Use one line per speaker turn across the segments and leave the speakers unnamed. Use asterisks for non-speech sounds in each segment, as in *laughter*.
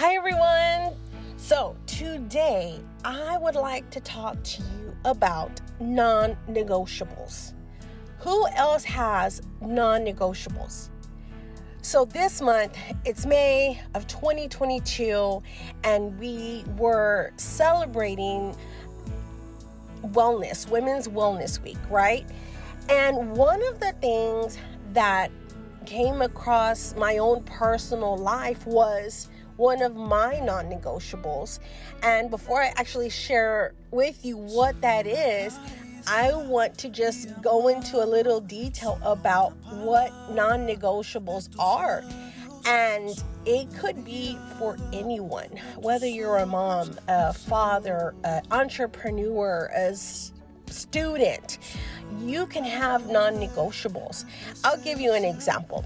Hi, everyone. So, today I would like to talk to you about non negotiables. Who else has non negotiables? So, this month it's May of 2022, and we were celebrating wellness, Women's Wellness Week, right? And one of the things that came across my own personal life was one of my non negotiables. And before I actually share with you what that is, I want to just go into a little detail about what non negotiables are. And it could be for anyone, whether you're a mom, a father, an entrepreneur, a student, you can have non negotiables. I'll give you an example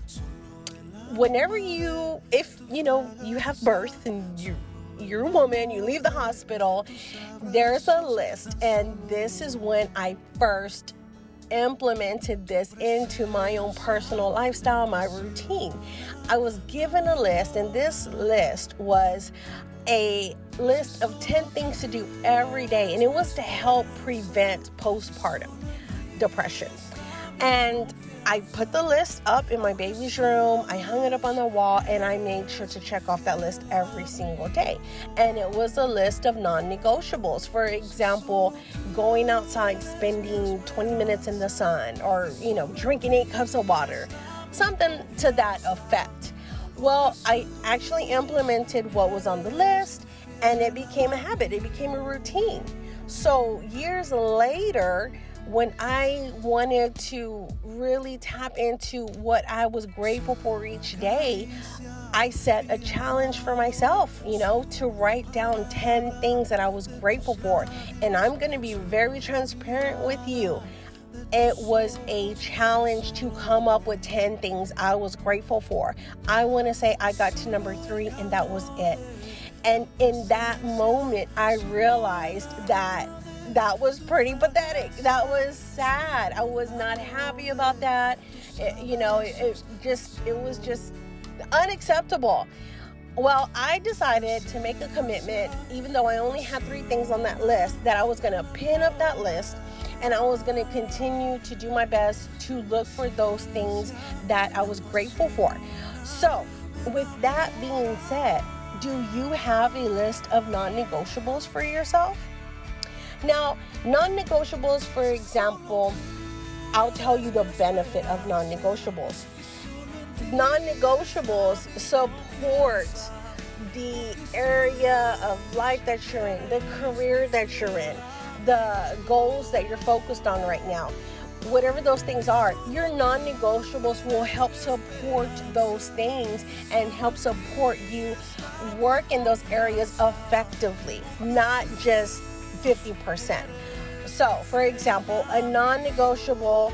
whenever you if you know you have birth and you you're a woman, you leave the hospital, there's a list. And this is when I first implemented this into my own personal lifestyle, my routine. I was given a list, and this list was a list of 10 things to do every day, and it was to help prevent postpartum depression. And I put the list up in my baby's room, I hung it up on the wall, and I made sure to check off that list every single day. And it was a list of non negotiables. For example, going outside, spending 20 minutes in the sun, or, you know, drinking eight cups of water, something to that effect. Well, I actually implemented what was on the list, and it became a habit, it became a routine. So, years later, when I wanted to really tap into what I was grateful for each day, I set a challenge for myself, you know, to write down 10 things that I was grateful for. And I'm going to be very transparent with you. It was a challenge to come up with 10 things I was grateful for. I want to say I got to number three, and that was it. And in that moment, I realized that that was pretty pathetic. That was sad. I was not happy about that. It, you know, it, it just it was just unacceptable. Well, I decided to make a commitment, even though I only had three things on that list, that I was going to pin up that list and I was going to continue to do my best to look for those things that I was grateful for. So, with that being said, do you have a list of non negotiables for yourself? Now, non negotiables, for example, I'll tell you the benefit of non negotiables. Non negotiables support the area of life that you're in, the career that you're in, the goals that you're focused on right now. Whatever those things are, your non negotiables will help support those things and help support you work in those areas effectively, not just 50%. So, for example, a non negotiable,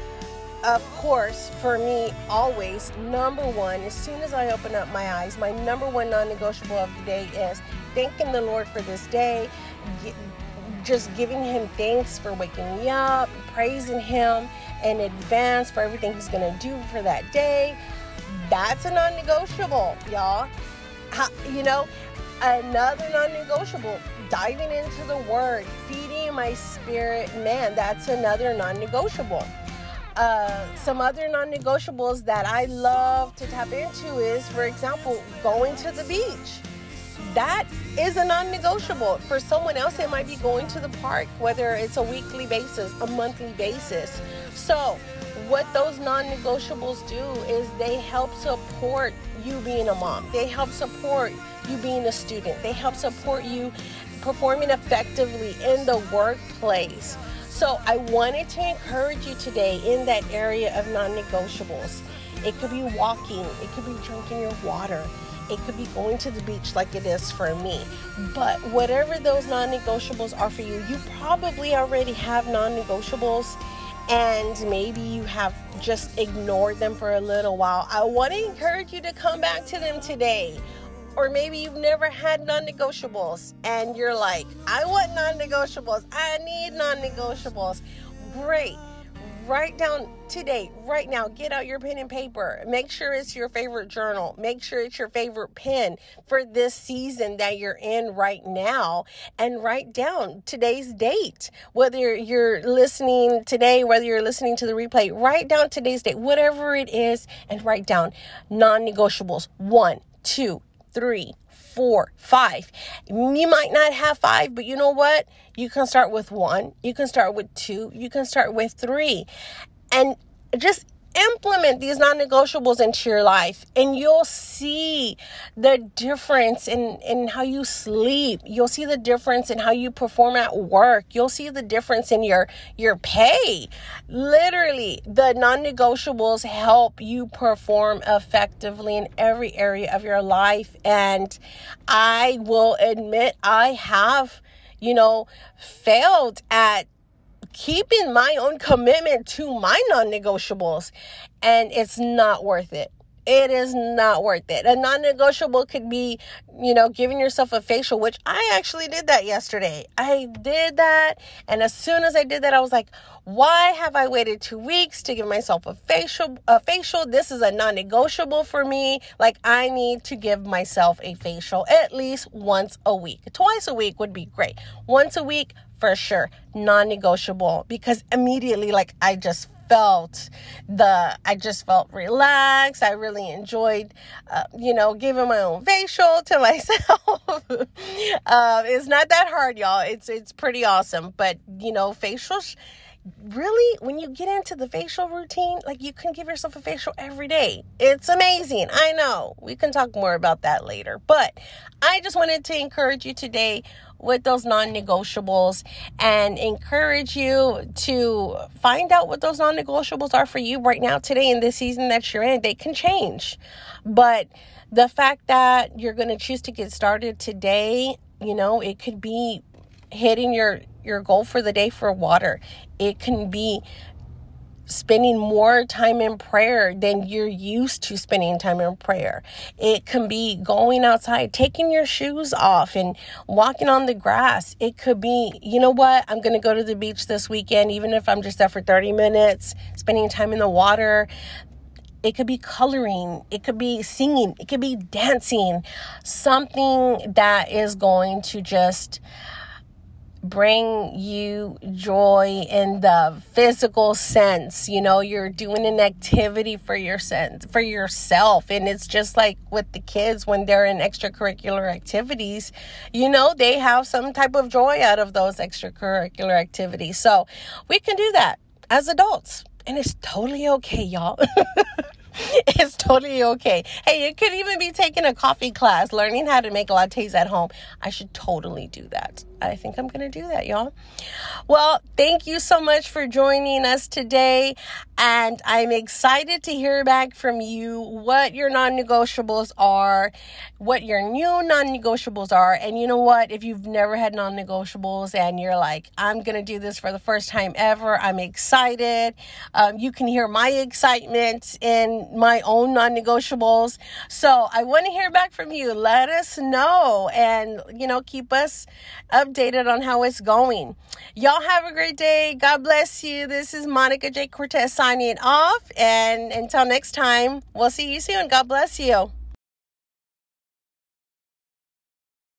of course, for me, always, number one, as soon as I open up my eyes, my number one non negotiable of the day is thanking the Lord for this day, just giving Him thanks for waking me up, praising Him in advance for everything He's going to do for that day. That's a non negotiable, y'all. you know, another non negotiable diving into the word, feeding my spirit man. That's another non negotiable. Uh, some other non negotiables that I love to tap into is, for example, going to the beach. That is a non negotiable. For someone else, it might be going to the park, whether it's a weekly basis, a monthly basis. So, what those non negotiables do is they help support you being a mom, they help support you being a student, they help support you performing effectively in the workplace. So I wanted to encourage you today in that area of non negotiables. It could be walking, it could be drinking your water, it could be going to the beach like it is for me. But whatever those non negotiables are for you, you probably already have non negotiables and maybe you have just ignored them for a little while. I want to encourage you to come back to them today or maybe you've never had non negotiables and you're like, I want non negotiables. I need non negotiables. Great. write down today, right now, get out your pen and paper. Make sure it's your favorite journal. Make sure it's your favorite pen for this season that you're in right now and write down today's date. Whether you're listening today, whether you're listening to the replay, write down today's date, whatever it is, and write down non negotiables. One, two, three, four, five. You might not have five, but you know what? You can start with one, you can start with two, you can start with three. And just implement these non-negotiables into your life and you'll see the difference in in how you sleep. You'll see the difference in how you perform at work. You'll see the difference in your your pay. Literally the non-negotiables help you perform effectively in every area of your life and i will admit i have you know failed at keeping my own commitment to my non negotiables, and it's not worth it. It is not worth it. A non negotiable could be, you know, giving yourself a facial, which I actually did that yesterday. I did that. And as soon as I did that, I was like, why have I waited two weeks to give myself a facial? A facial. This is a non-negotiable for me. Like I need to give myself a facial at least once a week. Twice a week would be great. Once a week, for sure non-negotiable because immediately like i just felt the i just felt relaxed. I really enjoyed uh, you know giving my own facial to *laughs* myself. Uh, it's not that hard y'all. It's it's pretty awesome. But you know facials really when you get into the facial routine like you can give yourself a facial every day. It's amazing. I know. We can talk more about that later. But i just wanted to encourage you today with those non negotiables and encourage you to find out what those non negotiables are for you right now, today, in this season that you're in. They can change. But the fact that you're going to choose to get started today, you know, it could be hitting your your goal for the day for water. It can be spending more time in prayer than you're used to spending time in prayer. It can be going outside, taking your shoes off and walking on the grass. It could be, you know what, I'm going to go to the beach this weekend, even if I'm just there for 30 minutes, spending time in the water. It could be coloring, it could be singing, it could be dancing, something that is going to just bring you joy in the physical sense you know you're doing an activity for your sense for yourself. And it's just like with the kids when they're in extracurricular activities you know they have some type of joy out of those extracurricular activities. So we can do that as adults. And it's totally okay y'all *laughs* *laughs* it's totally okay. Hey, you could even be taking a coffee class, learning how to make lattes at home. I should totally do that. I think I'm going to do that, y'all. Well, thank you so much for joining us today. And I'm excited to hear back from you what your non negotiables are, what your new non negotiables are. And you know what? If you've never had non negotiables and you're like, I'm going to do this for the first time ever, I'm excited. Um, you can hear my excitement in my own non negotiables. So I want to hear back from you. Let us know and, you know, keep us updated on how it's going. Y'all have a great day. God bless you. This is Monica J. Cortez signing off. And until next time, we'll see you soon. God bless you.